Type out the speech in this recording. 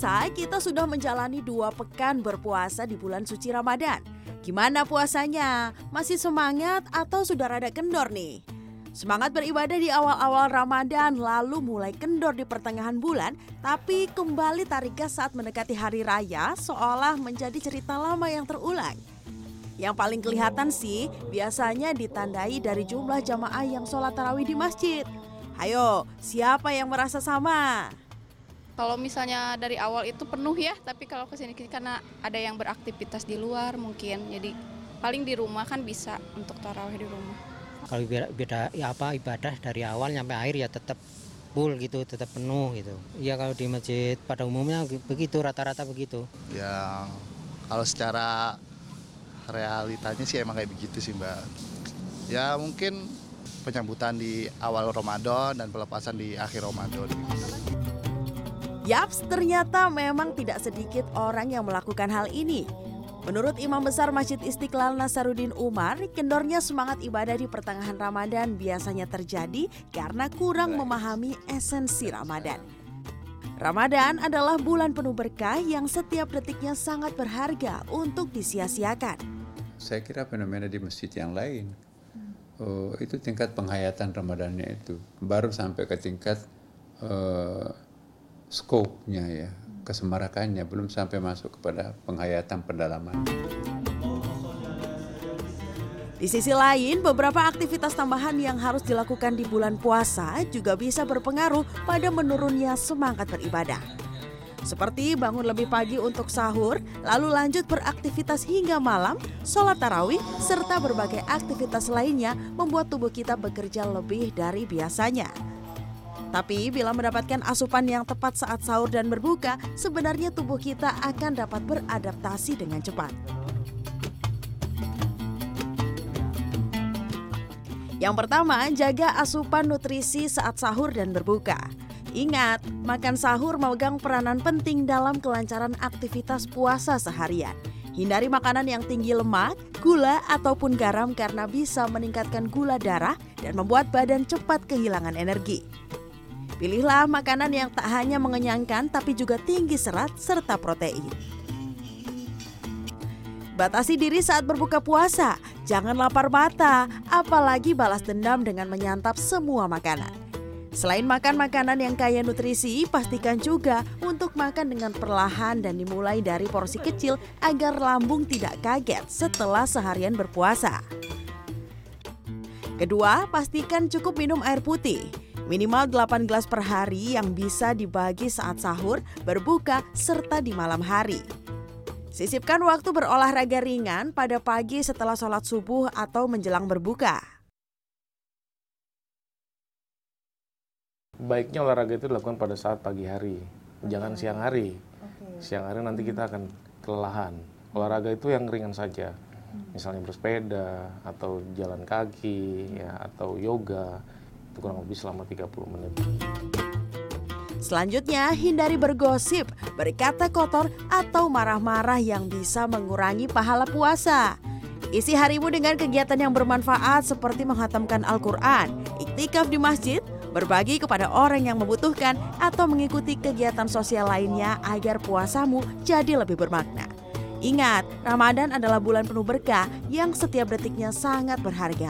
Pemirsa, kita sudah menjalani dua pekan berpuasa di bulan suci Ramadan. Gimana puasanya? Masih semangat atau sudah rada kendor nih? Semangat beribadah di awal-awal Ramadan lalu mulai kendor di pertengahan bulan, tapi kembali tarik gas saat mendekati hari raya seolah menjadi cerita lama yang terulang. Yang paling kelihatan sih biasanya ditandai dari jumlah jamaah yang sholat tarawih di masjid. Ayo, siapa yang merasa sama? Kalau misalnya dari awal itu penuh ya, tapi kalau ke sini karena ada yang beraktivitas di luar mungkin, jadi paling di rumah kan bisa untuk tarawih di rumah. Kalau beda, beda ya apa ibadah dari awal sampai akhir ya tetap full gitu, tetap penuh gitu. Ya kalau di masjid pada umumnya begitu, rata-rata begitu. Ya kalau secara realitanya sih emang kayak begitu sih mbak. Ya mungkin penyambutan di awal Ramadan dan pelepasan di akhir Ramadan. Yaps, ternyata memang tidak sedikit orang yang melakukan hal ini. Menurut Imam Besar Masjid Istiqlal Nasaruddin Umar, kendornya semangat ibadah di pertengahan Ramadan biasanya terjadi karena kurang memahami esensi Ramadan. Ramadan adalah bulan penuh berkah yang setiap detiknya sangat berharga untuk disia-siakan. Saya kira fenomena di masjid yang lain, oh, itu tingkat penghayatan Ramadannya itu baru sampai ke tingkat uh, skopnya ya, kesemarakannya belum sampai masuk kepada penghayatan pendalaman. Di sisi lain, beberapa aktivitas tambahan yang harus dilakukan di bulan puasa juga bisa berpengaruh pada menurunnya semangat beribadah. Seperti bangun lebih pagi untuk sahur, lalu lanjut beraktivitas hingga malam, sholat tarawih, serta berbagai aktivitas lainnya membuat tubuh kita bekerja lebih dari biasanya. Tapi bila mendapatkan asupan yang tepat saat sahur dan berbuka, sebenarnya tubuh kita akan dapat beradaptasi dengan cepat. Yang pertama, jaga asupan nutrisi saat sahur dan berbuka. Ingat, makan sahur memegang peranan penting dalam kelancaran aktivitas puasa seharian. Hindari makanan yang tinggi lemak, gula, ataupun garam karena bisa meningkatkan gula darah dan membuat badan cepat kehilangan energi. Pilihlah makanan yang tak hanya mengenyangkan tapi juga tinggi serat serta protein. Batasi diri saat berbuka puasa, jangan lapar mata, apalagi balas dendam dengan menyantap semua makanan. Selain makan makanan yang kaya nutrisi, pastikan juga untuk makan dengan perlahan dan dimulai dari porsi kecil agar lambung tidak kaget setelah seharian berpuasa. Kedua, pastikan cukup minum air putih. Minimal 8 gelas per hari yang bisa dibagi saat sahur, berbuka, serta di malam hari. Sisipkan waktu berolahraga ringan pada pagi setelah sholat subuh atau menjelang berbuka. Baiknya olahraga itu dilakukan pada saat pagi hari, jangan siang hari. Siang hari nanti kita akan kelelahan. Olahraga itu yang ringan saja, misalnya bersepeda atau jalan kaki, ya, atau yoga, kurang lebih selama 30 menit. Selanjutnya, hindari bergosip, berkata kotor, atau marah-marah yang bisa mengurangi pahala puasa. Isi harimu dengan kegiatan yang bermanfaat seperti menghatamkan Al-Quran, iktikaf di masjid, berbagi kepada orang yang membutuhkan, atau mengikuti kegiatan sosial lainnya agar puasamu jadi lebih bermakna. Ingat, Ramadan adalah bulan penuh berkah yang setiap detiknya sangat berharga.